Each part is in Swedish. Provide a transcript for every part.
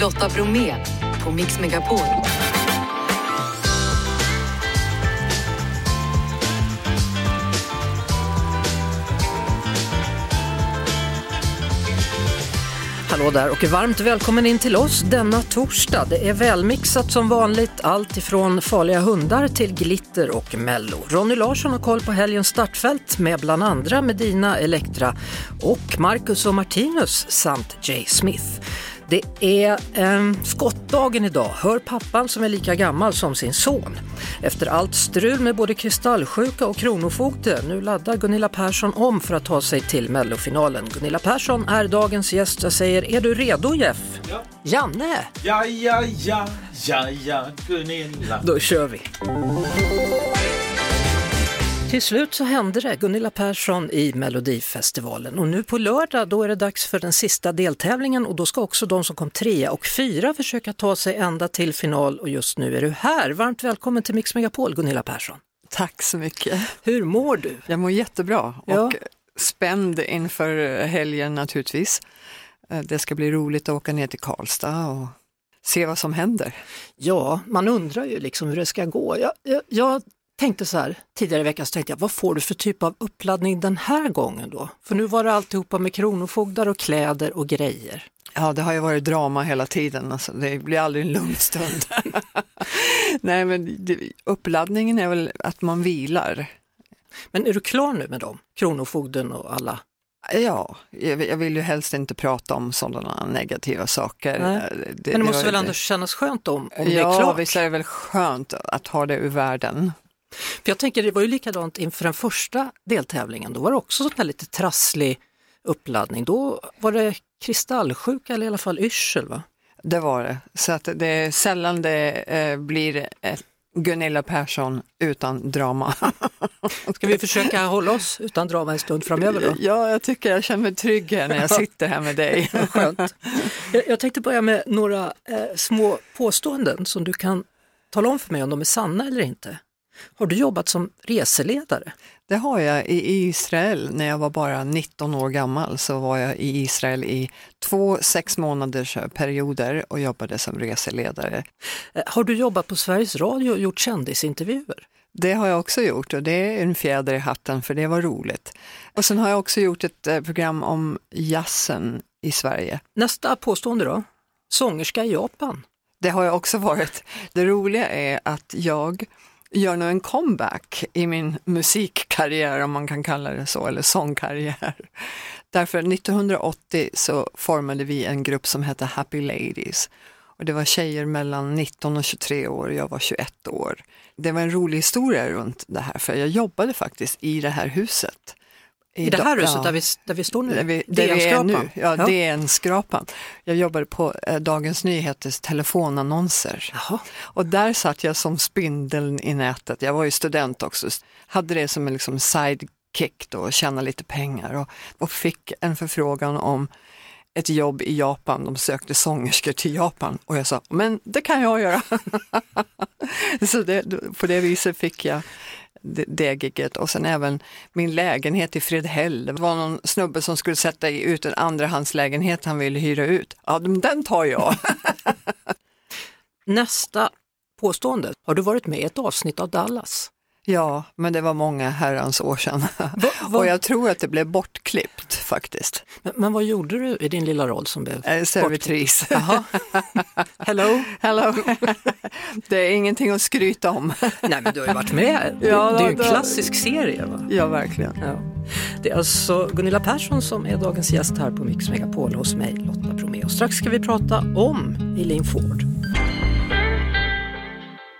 Lotta Bromé på Mix Megapol. Hallå där och varmt välkommen in till oss denna torsdag. Det är välmixat som vanligt, allt ifrån farliga hundar till glitter och mello. Ronny Larsson har koll på helgens startfält med bland andra Medina Elektra och Marcus och Martinus samt Jay Smith. Det är eh, skottdagen idag, hör pappan som är lika gammal som sin son. Efter allt strul med både kristallsjuka och kronofogde, nu laddar Gunilla Persson om för att ta sig till mellofinalen. Gunilla Persson är dagens gäst. Jag säger, är du redo Jeff? Ja. Janne? Ja, ja, ja, ja, ja, Gunilla. Då kör vi. Till slut så hände det, Gunilla Persson i Melodifestivalen och nu på lördag då är det dags för den sista deltävlingen och då ska också de som kom trea och fyra försöka ta sig ända till final och just nu är du här. Varmt välkommen till Mix Megapol Gunilla Persson. Tack så mycket. Hur mår du? Jag mår jättebra Ja. och spänd inför helgen naturligtvis. Eh, Det ska bli roligt att åka ner till Karlstad och se vad som händer. Ja, man undrar ju liksom hur det ska gå. Jag, jag, jag tänkte så här, tidigare i veckan så tänkte jag, vad får du för typ av uppladdning den här gången då? För nu var det alltihopa med kronofogdar och kläder och grejer. Ja, det har ju varit drama hela tiden, alltså, det blir aldrig en lugn stund. Nej, men det, uppladdningen är väl att man vilar. Men är du klar nu med dem? Kronofogden och alla? Ja, jag, vill ju helst inte prata om sådana negativa saker. Eh, Men det måste var väl ändå kännas skönt om, om det Ja, är klart? visst är det väl skönt att ha det ur världen. För jag tänker det var ju likadant inför den första deltävlingen, då var det också sån här lite trasslig uppladdning. Då var det kristallsjuka eller i alla fall yrsel va? Det var det. Så att det är sällan det eh, blir ett Gunilla Persson utan drama. Ska vi försöka hålla oss utan drama en stund framöver då? ja, jag tycker jag känner mig trygg här när jag sitter här med dig. Skönt. Jag, jag tänkte börja med några eh, små påståenden som du kan tala om för mig om de är sanna eller inte. Har du jobbat som reseledare? Det har jag i Israel. När jag var bara 19 år gammal så var jag i Israel i två sex månaders perioder och jobbade som reseledare. Eh, Har du jobbat på Sveriges Radio och gjort kändisintervjuer? Det har jag också gjort och det är en fjäder i hatten för det var roligt. Och sen har jag också gjort ett eh, program om jazzen i Sverige. Nästa påstående då? Sångerska i Japan? Det har jag också varit. Det roliga är att jag gör nu en comeback i min musikkarriär, om man kan kalla det så, eller sångkarriär. Därför 1980 så formade vi en grupp som hette Happy Ladies. Och det var tjejer mellan 19 och 23 år och jag var 21 år. Det var en rolig historia runt det här, för jag jobbade faktiskt i det här huset. I det här Ja. huset där, vi, där vi står nu? Där vi, där vi är nu. Ja, DN-skrapan. Jag jobbade på eh, Dagens Nyheters telefonannonser. Jaha. Och där satt jag som spindeln i nätet. Jag var ju student också. Hade det som en liksom sidekick då, och tjäna lite pengar. Och, och fick en förfrågan om ett jobb i Japan. De sökte sångerskor till Japan. Och jag sa, men det kan jag göra. Så det, på det viset fick jag det, det giget och sen även min lägenhet i Fredhäll. Det var någon snubbe som skulle sätta ut en andrahandslägenhet han ville hyra ut. Ja, den tar jag. Nästa påstående. Har du varit med i ett avsnitt av Dallas? Ja, men det var många herrans år sedan. Va- va- Och jag tror att det blev bortklippt faktiskt. Men, men vad gjorde du i din lilla roll som blev Eh, Servitris. Hello? Hello. det är ingenting att skryta om. Nej men du har ju varit med. Det, Ja, det är ju en klassisk serie. Va? ja, verkligen. Ja. Det är alltså Gunilla Persson som är dagens gäst här på Mix Megapol hos mig, Lotta Bromé. Och strax ska vi prata om Eileen Ford.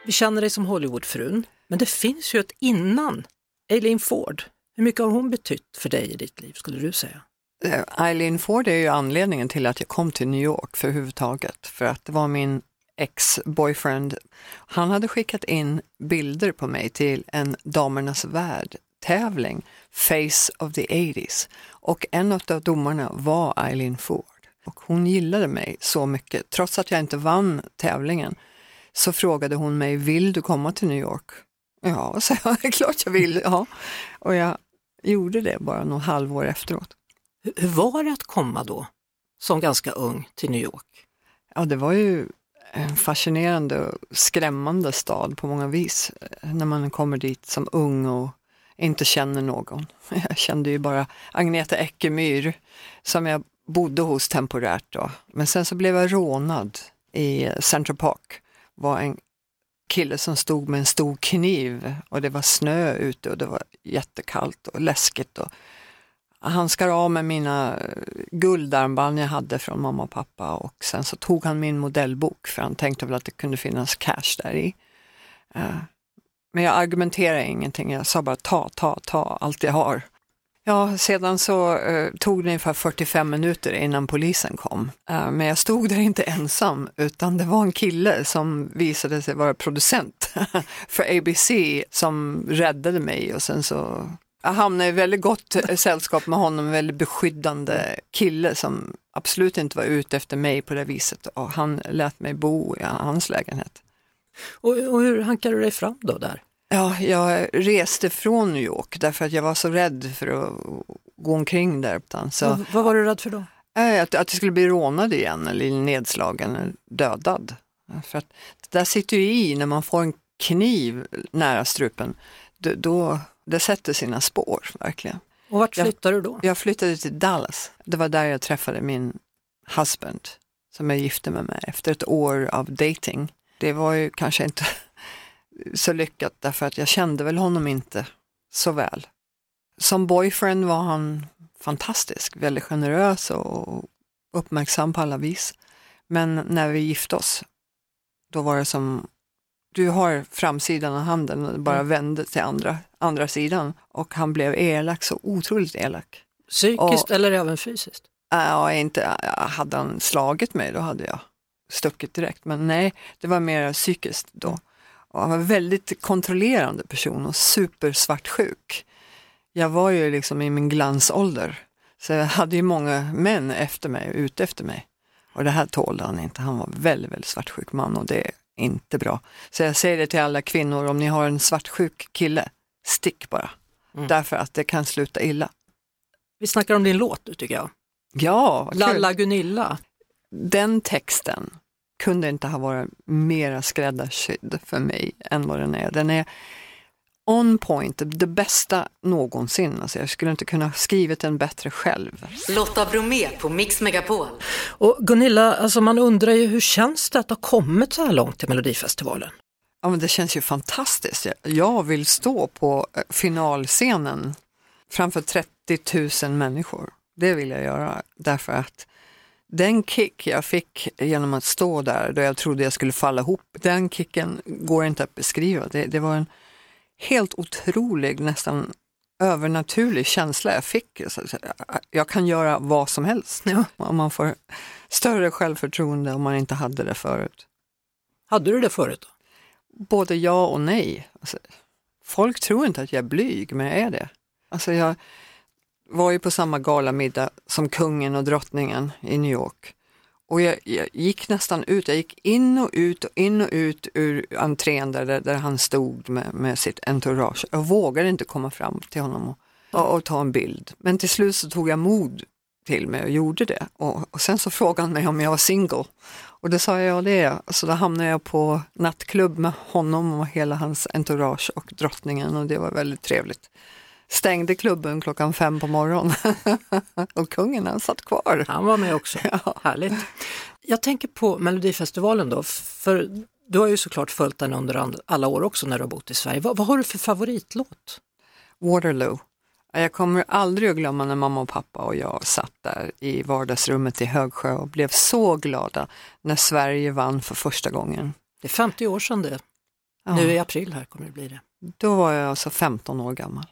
Vi känner dig som Hollywoodfrun, men det finns ju ett innan Eileen Ford. Hur mycket har hon betytt för dig i ditt liv skulle du säga? Eh, Eileen Ford är ju anledningen till att jag kom till New York för huvudtaget, För att det var min ex-boyfriend. Han hade skickat in bilder på mig till en Damernas värld-tävling, Face of the 80s. Och en av domarna var Eileen Ford. Och hon gillade mig så mycket. Trots att jag inte vann tävlingen så frågade hon mig, vill du komma till New York? Ja, så jag, det är klart jag vill. Ja. Och jag gjorde det bara något halvår efteråt. Hur, hur var det att komma då, som ganska ung, till New York? Ja, det var ju en fascinerande och skrämmande stad på många vis. eh, När man kommer dit som ung och inte känner någon. Jag kände ju bara Agneta Eckemyr som jag bodde hos temporärt då. Men sen så blev jag rånad i Central Park var en kille som stod med en stor kniv och det var snö ute och det var jättekallt och läskigt. Och han skar av med mina eh, guldarmband jag hade från mamma och pappa och sen så tog han min modellbok för han tänkte väl att det kunde finnas cash där i. Eh, men jag argumenterade ingenting, jag sa bara ta, ta, ta allt jag har. Ja, sedan så eh, tog det ungefär 45 minuter innan polisen kom. Eh, men jag stod där inte ensam utan det var en kille som visade sig vara producent för ABC som räddade mig och sen så jag hamnade i väldigt gott eh, sällskap med honom, en väldigt beskyddande kille som absolut inte var ute efter mig på det viset och han lät mig bo i hans lägenhet. Och, och hur hankade du dig fram då där? Ja, jag reste från New York därför att jag var så rädd för att gå omkring där. Så, Vad, vad var du rädd för då? äh, att, att jag skulle bli rånad igen eller nedslagen eller dödad. För att det där sitter ju i när man får en kniv nära strupen. Då, då, det sätter sina spår verkligen. Och vart flyttade du då? Jag flyttade till Dallas. Det var där jag träffade min husband som jag gifte mig med efter ett år av dating. Det var ju kanske inte så lyckat därför att jag kände väl honom inte så väl. Som boyfriend var han fantastisk, väldigt generös och uppmärksam på alla vis. Men när vi gifte oss, då var det som, du har framsidan av handen och bara vände till andra, andra sidan och han blev elak, så otroligt elak. Psykiskt Och- eller även fysiskt? Ja, inte, hade han slagit mig då hade jag stuckit direkt. Men nej, det var mer psykiskt då. Och han var en väldigt kontrollerande person och supersvartsjuk. Jag var ju liksom i min glansålder. Så jag hade ju många män efter mig, ute efter mig. Och det här tålde han inte. Han var väldigt, väldigt svartsjuk man och det är inte bra. Så jag säger det till alla kvinnor, om ni har en svartsjuk kille, stick bara. Därför att det kan sluta illa. Vi snackar om din låt nu tycker jag. Ja, vad kul. Lalla Gunilla. den texten kunde inte ha varit mera skräddarsydd för mig än vad den är. Den är on point, det bästa någonsin. Alltså jag skulle inte kunna ha skrivit den bättre själv. Lotta Bromé på Mix Megapol. Och Gunilla, alltså man undrar ju hur känns det att ha kommit så här långt till Melodifestivalen? Ja, men det känns ju fantastiskt. Jag- vill stå på eh, finalscenen framför 30 000 människor. Det vill jag göra därför att den kick jag fick genom att stå där då jag trodde jag skulle falla ihop, den kicken går inte att beskriva. Det, det var en helt otrolig, nästan övernaturlig känsla jag fick. Jag kan göra vad som helst. Ja. Om man får större självförtroende om man inte hade det förut. Hade du det förut? Då? både ja och nej. Alltså, folk tror inte att jag är blyg, men jag är det. Alltså, jag var ju på samma galamiddag som kungen och drottningen i New York. Och jag, jag gick nästan ut, jag gick in och ut och in och ut ur entrén där, där, han stod med, med sitt entourage. Jag vågade inte komma fram till honom och, och, och ta en bild. Men till slut så tog jag mod till mig och gjorde det. Och, och sen så frågade han mig om jag var single. Och det sa jag, ja det är jag. Så då hamnade jag på nattklubb med honom och hela hans entourage och drottningen och det var väldigt trevligt. Stängde klubben klockan fem på morgonen och kungen han satt kvar. Han var med också. Härligt. Jag tänker på Melodifestivalen då, för du har ju såklart följt den under alla år också när du har bott i Sverige. Vad, vad har du för favoritlåt? Waterloo. Jag kommer aldrig att glömma när mamma och pappa och jag satt där i vardagsrummet i Högsjö och blev så glada när Sverige vann för första gången. Det är 50 år sedan det. Ja, Nu i april här kommer det bli det. Då var jag alltså 15 år gammal.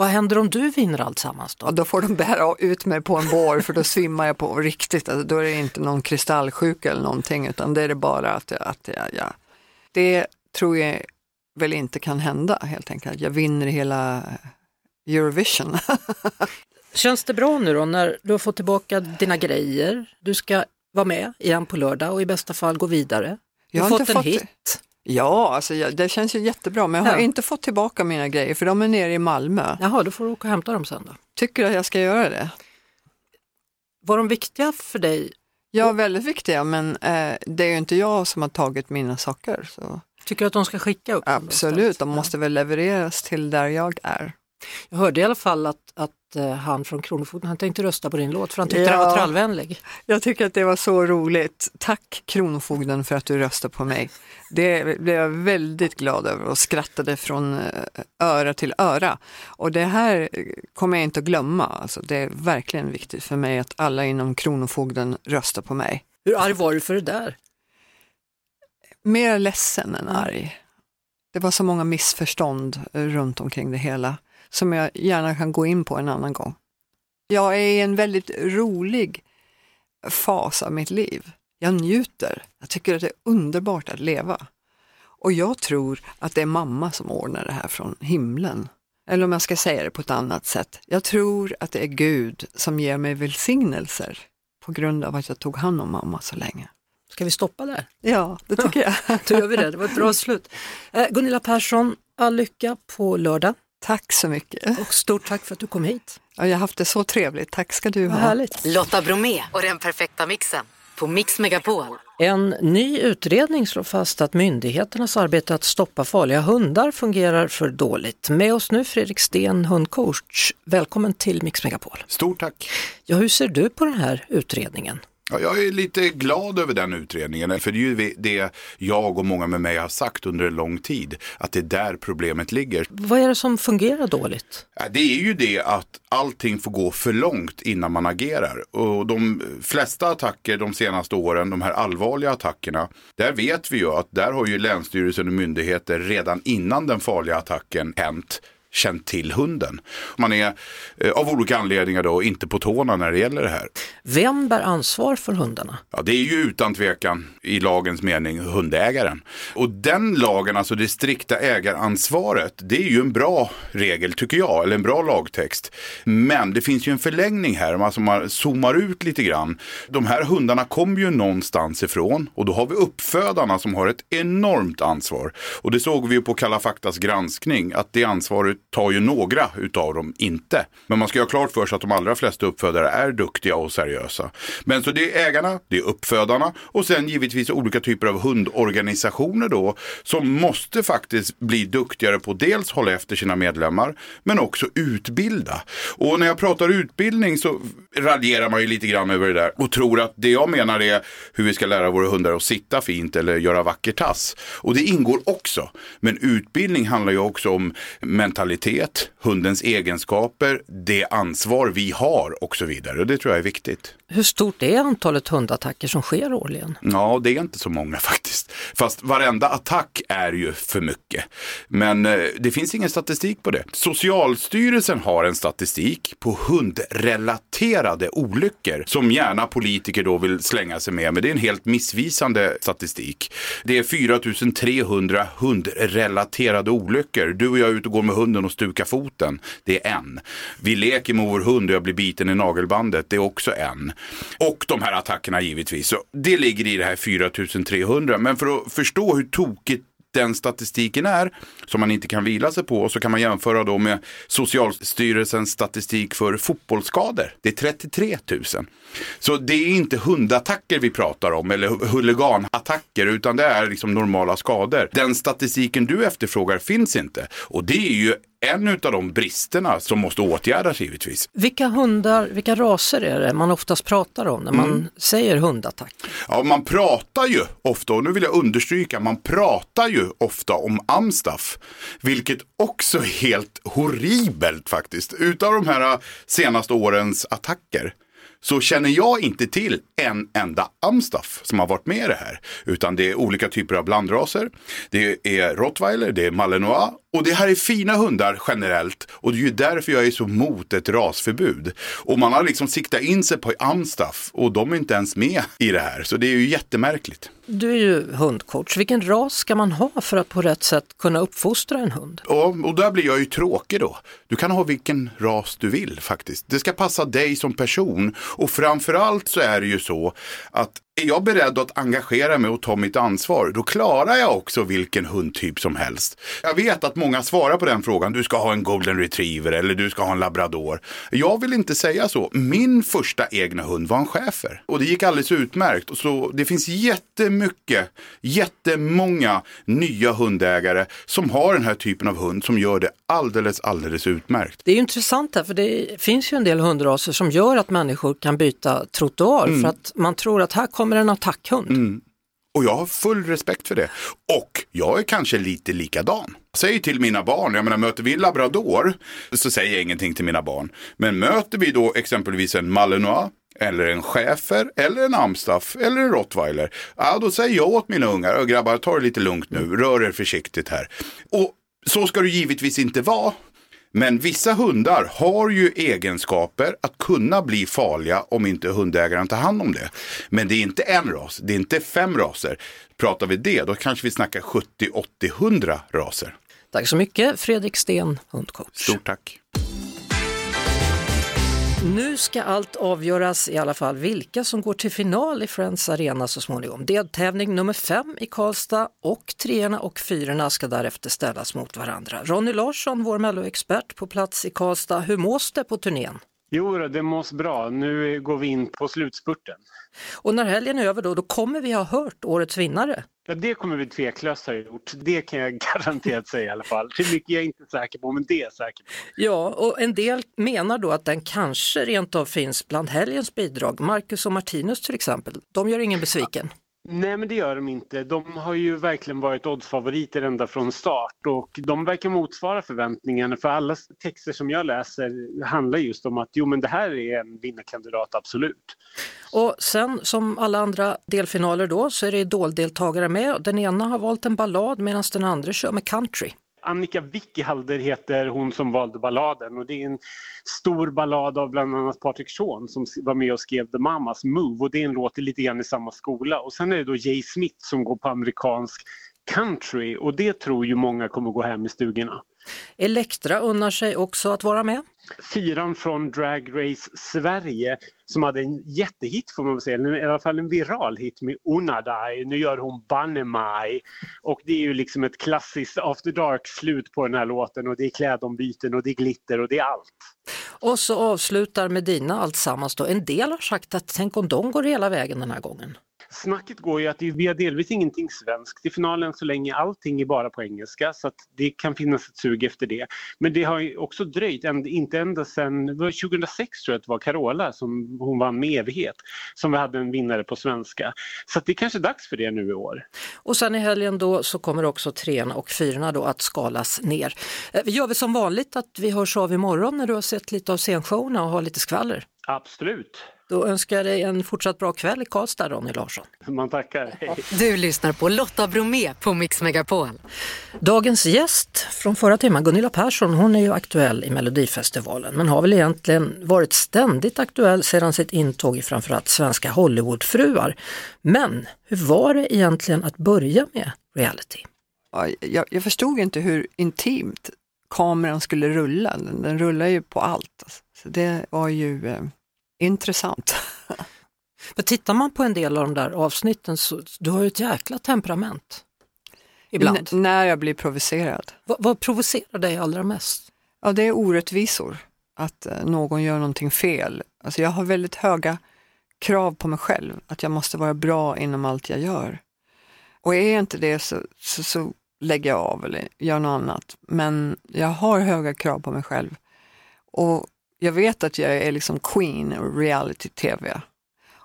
Vad händer om du vinner alltsammans då? Ja, då får de bära ut mig på en bår för då svimmar jag på riktigt. Alltså, då är det inte någon kristallsjuka eller någonting utan det är det bara att jag, att jag, ja. Det tror jag väl inte kan hända helt enkelt. Jag vinner hela Eurovision. Känns det bra nu då när du har fått tillbaka dina grejer? Du ska vara med igen på lördag och i bästa fall gå vidare. Du Jag har har fått en fått- hit. Ja, alltså, det känns ju jättebra men jag har Ja. inte fått tillbaka mina grejer för de är nere i Malmö. Jaha, då får du åka och hämta dem sen då. Tycker du att jag ska göra det? Var de viktiga för dig Ja, väldigt viktiga, men eh, det är ju inte jag som har tagit mina saker. Så. Tycker du att de ska skicka upp dem Absolut, de måste väl levereras till där jag är. Jag hörde i alla fall att, att eh, han från Kronofogden, han tänkte rösta på din låt för han tyckte den Ja. var trallvänlig. Jag tycker att det var så roligt. Tack Kronofogden för att du röstade på mig. Det blev jag väldigt glad över och skrattade från eh, öra till öra. Och det här kommer jag inte att glömma. Alltså, det är verkligen viktigt för mig att alla inom Kronofogden röstar på mig. Hur arg var du för det där? Mer ledsen än arg. Det var så många missförstånd runt omkring det hela som jag gärna kan gå in på en annan gång. Jag är i en väldigt rolig fas av mitt liv. Jag njuter. Jag tycker att det är underbart att leva. Och jag tror att det är mamma som ordnar det här från himlen. Eller om jag ska säga det på ett annat sätt. Jag tror att det är Gud som ger mig välsignelser på grund av att jag tog hand om mamma så länge. Ska vi stoppa där? Ja, det tycker jag. Då gör vi det, det var ett bra slut. Eh, Gunilla Persson, all lycka på lördag Tack så mycket. och stort tack för att du kom hit. Ja, jag har haft det så trevligt. Tack ska du Vad ha. härligt. Lotta Bromé och den perfekta mixen på Mix Megapol. En ny utredning slår fast att myndigheternas arbete att stoppa farliga hundar fungerar för dåligt. Med oss nu Fredrik Sten, hundcoach. Välkommen till Mix Megapol. Stort tack. Ja, hur ser du på den här utredningen? Ja, jag är lite glad över den utredningen, för det är ju det jag och många med mig har sagt under en lång tid, att det är där problemet ligger. Vad är det som fungerar dåligt? Det är ju det att allting får gå för långt innan man agerar. Och de flesta attacker de senaste åren, de här allvarliga attackerna, där vet vi ju att där har ju Länsstyrelsen och myndigheter redan innan den farliga attacken hänt känt till hunden. Man är eh, av olika anledningar då inte på tårna när det gäller det här. Vem bär ansvar för hundarna? Ja, det är ju utan tvekan i lagens mening hundägaren. Och den lagen, alltså det strikta ägaransvaret, det är ju en bra regel tycker jag, eller en bra lagtext. Men det finns ju en förlängning här, alltså man zoomar ut lite grann. De här hundarna kommer ju någonstans ifrån och då har vi uppfödarna som har ett enormt ansvar. Och det såg vi ju på Kalla faktas granskning, att det ansvaret tar ju några utav dem inte. Men man ska ju ha klart för sig att de allra flesta uppfödare är duktiga och seriösa. Men så det är ägarna, det är uppfödarna och sen givetvis olika typer av hundorganisationer då som måste faktiskt bli duktigare på dels hålla efter sina medlemmar men också utbilda. Och när jag pratar utbildning så raljerar man ju lite grann över det där och tror att det jag menar är hur vi ska lära våra hundar att sitta fint eller göra vacker tass. Och det ingår också. Men utbildning handlar ju också om mentalitet, hundens egenskaper, det ansvar vi har och så vidare. Och det tror jag är viktigt. Hur stort är antalet hundattacker som sker årligen? Ja, det är inte så många faktiskt. Fast varenda attack är ju för mycket. Men eh, det finns ingen statistik på det. Socialstyrelsen har en statistik på hundrelaterade olyckor som gärna politiker då vill slänga sig med. Men det är en helt missvisande statistik. Det är 4300 hundrelaterade olyckor. Du och jag är ute och går med hunden och stukar foten. Det är en. Vi leker med vår hund och jag blir biten i nagelbandet. Det är också en. Och de här attackerna givetvis. Så det ligger i det här 4300. Men för att förstå hur tokigt den statistiken är, som man inte kan vila sig på, så kan man jämföra då med Socialstyrelsens statistik för fotbollsskador. Det är 33 000. Så det är inte hundattacker vi pratar om, eller huliganattacker, utan det är liksom normala skador. Den statistiken du efterfrågar finns inte. Och det är ju en av de bristerna som måste åtgärdas givetvis. Vilka hundar, vilka raser är det man oftast pratar om när man säger hundattack? Ja, man pratar ju ofta, och nu vill jag understryka, man pratar ju ofta om Amstaff. Vilket också är helt horribelt faktiskt. Utav de här senaste årens attacker så känner jag inte till en enda Amstaff som har varit med i det här. Utan det är olika typer av blandraser. Det är rottweiler, det är malinois och det här är fina hundar generellt. Och det är ju därför jag är så mot ett rasförbud. Och man har liksom siktat in sig på Amstaff och de är inte ens med i det här. Så det är ju jättemärkligt. Du är ju hundcoach. Vilken ras ska man ha för att på rätt sätt kunna uppfostra en hund? Ja, och där blir jag ju tråkig då. Du kan ha vilken ras du vill faktiskt. Det ska passa dig som person. Och framförallt så är det ju så att är jag beredd att engagera mig och ta mitt ansvar, då klarar jag också vilken hundtyp som helst. Jag vet att många svarar på den frågan, du ska ha en golden retriever eller du ska ha en labrador. Jag vill inte säga så. Min första egna hund var en schäfer och det gick alldeles utmärkt. Så, det finns jättemycket, jättemånga nya hundägare som har den här typen av hund som gör det alldeles, alldeles utmärkt. Det är intressant här för det finns ju en del hundraser som gör att människor kan byta trottoar för att man tror att här kommer en attackhund. Mm. Och jag har full respekt för det. Och jag är kanske lite likadan. Jag säger till mina barn, jag menar möter vi en labrador så säger jag ingenting till mina barn. Men möter vi då exempelvis en malinois eller en schäfer eller en amstaff eller en rottweiler. Ja, då säger jag åt mina ungar, grabbar ta det lite lugnt nu, rör er försiktigt här. Och så ska det givetvis inte vara. Men vissa hundar har ju egenskaper att kunna bli farliga om inte hundägaren tar hand om det. Men det är inte en ras, det är inte fem raser. Pratar vi det, då kanske vi snackar 70, 80, 100 raser. Tack så mycket Fredrik Sten, hundcoach. Stort tack. Nu ska allt avgöras i alla fall vilka som går till final i Friends Arena så småningom. Deltävling nummer fem i Karlstad och treorna och fyrorna ska därefter ställas mot varandra. Ronny Larsson, vår melloexpert på plats i Karlstad, hur mås det på turnén? Jo, det mås bra. Nu går vi in på slutspurten. Och när helgen är över då, då kommer vi ha hört årets vinnare. Ja, det kommer vi tveklöst ha gjort. Det kan jag garanterat säga i alla fall. Hur mycket jag är inte säker på, men det är jag säker på. Ja, och en del menar då att den kanske rent av finns bland helgens bidrag. Marcus och Martinus till exempel, de gör ingen besviken. Nej, men det gör de inte. De har ju verkligen varit oddsfavoriter ända från start och de verkar motsvara förväntningarna för alla texter som jag läser handlar just om att jo, men det här är en vinnarkandidat, absolut. Och sen som alla andra delfinaler då så är det idoldeltagare med. Den ena har valt en ballad medan den andra kör med country. Annika Wickihalder heter hon som valde balladen och det är en stor ballad av bland annat Patrik Sean som var med och skrev The Mamas Move och det är en låt lite grann i samma skola. Och sen är det då Jay Smith som går på amerikansk country och det tror ju många kommer gå hem i stugorna. Elektra unnar sig också att vara med. Fyran från Drag Race Sverige som hade en jättehit får man väl säga, eller i alla fall en viral hit med Unadai. Nu gör hon Bannemai och det är ju liksom ett klassiskt after dark-slut på den här låten och det är klädombyten och det är glitter och det är allt. Och så avslutar Medina alltsammans då. En del har sagt att tänk om de går hela vägen den här gången. Snacket går ju att vi har delvis ingenting svenskt i finalen så länge allting är bara på engelska så att det kan finnas ett sug efter det. Men det har ju också dröjt, inte ända sedan 2006 tror jag att det var Carola som hon vann med evighet som vi hade en vinnare på svenska. Så att det är kanske är dags för det nu i år. Och sen i helgen då så kommer också treorna och fyrorna då att skalas ner. Eh, vi gör väl som vanligt att vi hörs av imorgon när du har sett lite av scenshowerna och har lite skvaller. Absolut. Då önskar jag dig en fortsatt bra kväll i Karlstad Ronny Larsson. Man tackar. Hej. Du lyssnar på Lotta Bromé på Mix Megapol. Dagens gäst från förra timmen, Gunilla Persson, hon är ju aktuell i Melodifestivalen men har väl egentligen varit ständigt aktuell sedan sitt intåg i framförallt svenska Hollywoodfruar. Men hur var det egentligen att börja med reality? Ja, Jag, jag förstod inte hur intimt kameran skulle rulla. Den, den rullar ju på allt. alltså. Så det var ju eh, intressant. För tittar man på en del av de där avsnitten så du har ju ett jäkla temperament. Ibland. N- när jag blir provocerad. Vad, vad provocerar dig allra mest? Ja, det är orättvisor. Att eh, någon gör någonting fel. Alltså jag har väldigt höga krav på mig själv. Att jag måste vara bra inom allt jag gör. Och är jag inte det så, så, så lägger jag av eller gör något annat. Men jag har höga krav på mig själv. Och jag vet att jag är liksom queen reality-tv.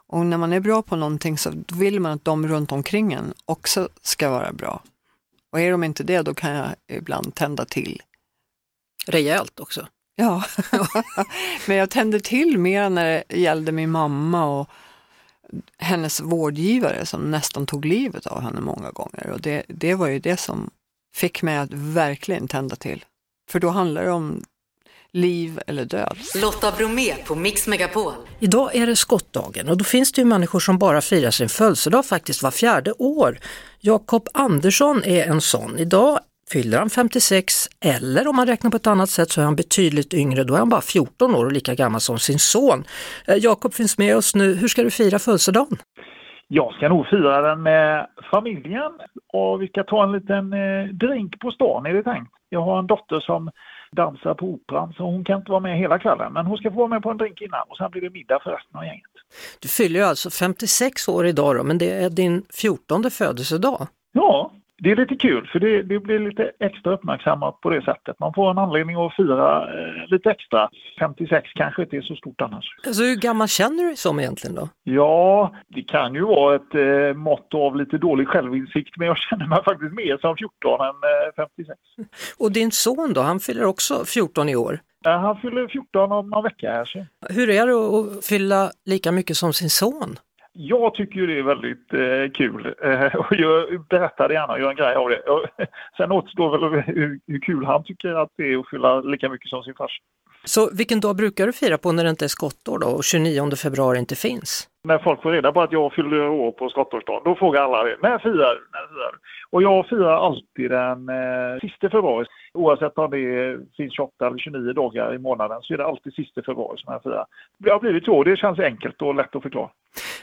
Och när man är bra på någonting så vill man att de runt omkring en också ska vara bra. Och är de inte det, då kan jag ibland tända till. Rejält också. Ja, men jag tände till mer när det gällde min mamma och hennes vårdgivare som nästan tog livet av henne många gånger. Och det, det var ju det som fick mig att verkligen tända till. För då handlar det om liv eller död. Lotta Bromé på Mix Megapol. Idag är det skottdagen och då finns det ju människor som bara firar sin födelsedag faktiskt var fjärde år. Jakob Andersson är en sån. Idag fyller han 56 eller om man räknar på ett annat sätt så är han betydligt yngre, då är han bara 14 år och lika gammal som sin son. Eh, Jakob finns med oss nu, hur ska du fira födelsedagen? Jag ska nog fira den med familjen och vi ska ta en liten eh, drink på stan är det tänkt. Jag har en dotter som dansar på Operan så hon kan inte vara med hela kvällen men hon ska få vara med på en drink innan och sen blir det middag för resten av gänget. Du fyller ju alltså 56 år idag då, men det är din 14 födelsedag. Ja, det är lite kul för det, det, blir lite extra uppmärksammat på det sättet. Man får en anledning att fira eh, lite extra. 56 kanske inte är så stort annars. Alltså hur gammal känner du dig som egentligen då? Ja, det kan ju vara ett eh, mått av lite dålig självinsikt men jag känner mig faktiskt mer som 14 än eh, 56. Och din son då, han fyller också 14 i år. Han fyller 14 om någon vecka här. Så. Hur är det att fylla lika mycket som sin son? Jag tycker ju det är väldigt eh, kul eh, och jag berättar gärna och gör en grej av det. Och, sen återstår väl hur, hur kul han tycker att det är att fylla lika mycket som sin farsa. Så vilken dag brukar du fira på när det inte är skottår då och 29 februari inte finns? När folk får reda på att jag fyller år på skottårsdagen, då frågar alla det. När firar du? När firar du? Och jag firar alltid den eh, sista februari. Oavsett om det finns 28 eller 29 dagar i månaden så är det alltid sista februari som jag firar. Det har blivit så, det känns enkelt och lätt att förklara.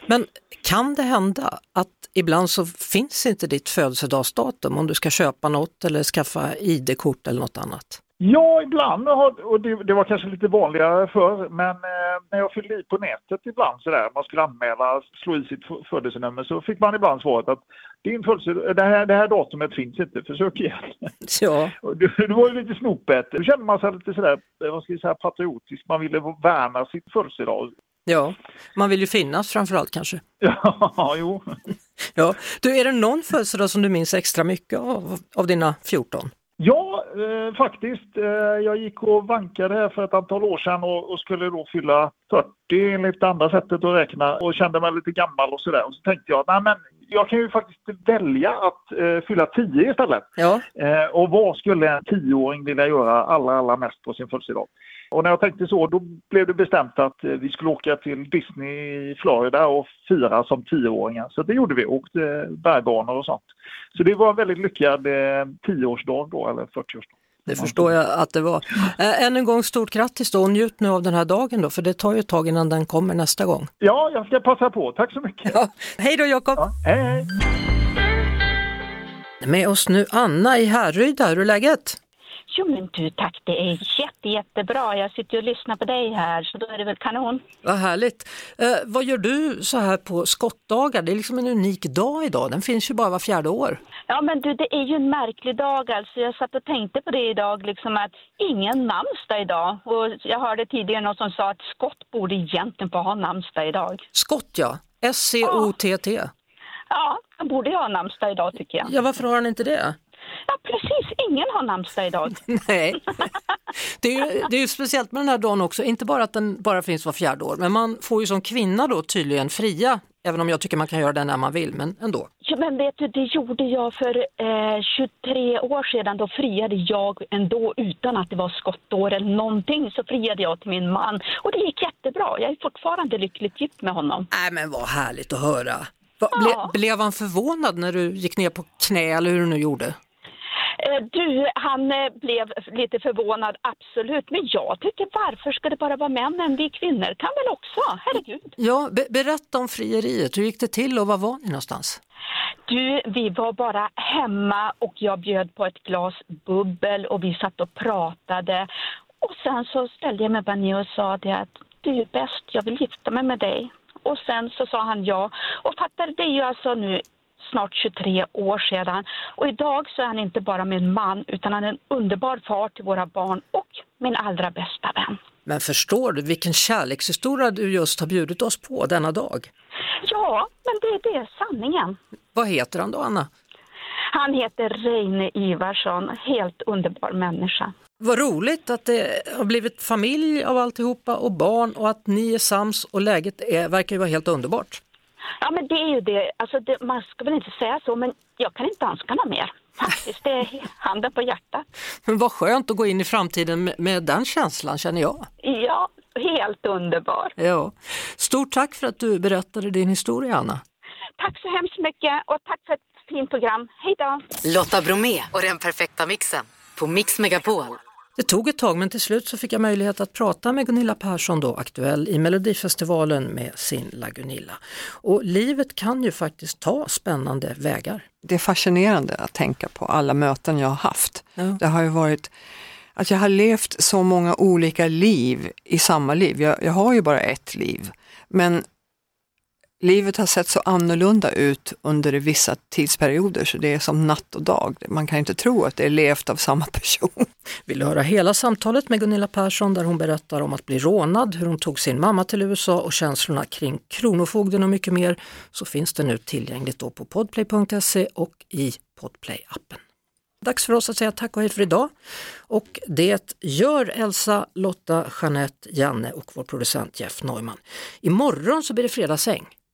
Men kan det hända att ibland så finns inte ditt födelsedagsdatum om du ska köpa något eller skaffa ID-kort eller något annat? Ja, ibland. Och det, det, var kanske lite vanligare förr, men eh, när jag fyllde i på nätet ibland sådär, man skulle anmäla, slå i sitt födelsenummer, så fick man ibland svaret att din födelse, det, här, det här datumet finns inte, försök igen. Ja. det, det var ju lite snopet. Då kände man sig lite sådär, vad ska jag säga, patriotisk. Man ville värna sitt födelsedag. Ja, man vill ju finnas framförallt kanske. Ja, jo. Ja. Du, är det någon födelsedag som du minns extra mycket av, av dina 14? Ja, eh, faktiskt. Eh, jag gick och vankade här för ett antal år sedan och, och, skulle då fylla 40 enligt det andra sättet att räkna och kände mig lite gammal och sådär. Och så tänkte jag, nej men jag kan ju faktiskt välja att eh, fylla 10 istället. Ja. Eh, och vad skulle en tioåring vilja göra allra, allra mest på sin födelsedag? Och när jag tänkte så, då blev det bestämt att eh, vi skulle åka till Disney i Florida och fira som tioåringar. Så det gjorde vi, åkte bergbanor och sånt. Så det var en väldigt lyckad eh, tioårsdag då, eller 40-årsdag. Det förstår jag att det var. Än en gång stort grattis då och njut nu av den här dagen då, för det tar ju ett tag innan den kommer nästa gång. Ja, jag ska passa på. Tack så mycket. Ja. Hej då Jakob! Ja, hej, hej! Med oss nu Anna i Härryda, hur är läget? Jo men du tack, det är jätte, jättebra. Jag sitter och lyssnar på dig här så då är det väl kanon. Vad härligt. Eh, vad gör du så här på skottdagar? Det är liksom en unik dag idag, den finns ju bara var fjärde år. Ja men du, det är ju en märklig dag alltså. Jag satt och tänkte på det idag, liksom att ingen namnsdag idag. Och jag hörde tidigare någon som sa att skott borde egentligen få ha namnsdag idag. Skott ja, S-C-O-T-T. Ja, han borde ha namnsdag idag tycker jag. Ja, varför har han inte det? Ja, precis. Ingen har namnsdag idag. Nej, det är, ju, det är ju speciellt med den här dagen också, inte bara att den bara finns var fjärde år, men man får ju som kvinna då tydligen fria, även om jag tycker man kan göra det när man vill, men ändå. Ja, men vet du, det gjorde jag för eh, 23 år sedan. Då friade jag ändå utan att det var skottår eller någonting. Så friade jag till min man och det gick jättebra. Jag är fortfarande lyckligt gift med honom. Nej men vad härligt att höra. Va, ble, blev han förvånad när du gick ner på knä eller hur du nu gjorde? Du, han eh, blev lite förvånad, absolut. Men jag tycker varför ska det bara vara männen? Vi kvinnor kan väl också, herregud. Ja, be berätta om frieriet. Hur gick det till och var var ni någonstans? Du, vi var bara hemma och jag bjöd på ett glas bubbel och vi satt och pratade. Och sen så ställde jag mig bara ner och sa det att du är bäst, jag vill gifta mig med dig. Och sen så sa han ja. Och fattar det är ju alltså nu snart 23 år sedan. Och idag så är han inte bara min man utan han är en underbar far till våra barn och min allra bästa vän. Men förstår du vilken kärlekshistoria du just har bjudit oss på denna dag? Ja, men det, det är sanningen. Vad heter han då, Anna? Han heter Reine Ivarsson, helt underbar människa. Vad roligt att det har blivit familj av alltihopa och barn och att ni är sams och läget är, verkar ju vara helt underbart. Ja, men det är ju det. Alltså, det, man ska väl inte säga så, men jag kan inte önska något mer. Faktiskt, det är handen på hjärtat. Men vad skönt att gå in i framtiden med, med den känslan, känner jag. Ja, helt underbar. Ja. Stort tack för att du berättade din historia, Anna. Tack så hemskt mycket och tack för ett fint program. Hej då! Lotta Bromé och den perfekta mixen på Mix Megapol. Det tog ett tag men till slut så fick jag möjlighet att prata med Gunilla Persson då, aktuell i Melodifestivalen med sin La Gunilla. Och livet kan ju faktiskt ta spännande vägar. Det är fascinerande att tänka på alla möten jag har haft. Ja. Det har ju varit att jag har levt så många olika liv i samma liv. Jag, jag har ju bara ett liv. Men livet har sett så annorlunda ut under vissa tidsperioder så det är som natt och dag. Man kan inte tro att det är levt av samma person. Vill du höra hela samtalet med Gunilla Persson där hon berättar om att bli rånad, hur hon tog sin mamma till USA och känslorna kring Kronofogden och mycket mer så finns det nu tillgängligt då på podplay.se och i Podplay-appen. Dags för oss att säga tack och hej för idag. Och det gör Elsa, Lotta, Jeanette, Janne och vår producent Jeff Neumann. Imorgon så blir det fredagsäng.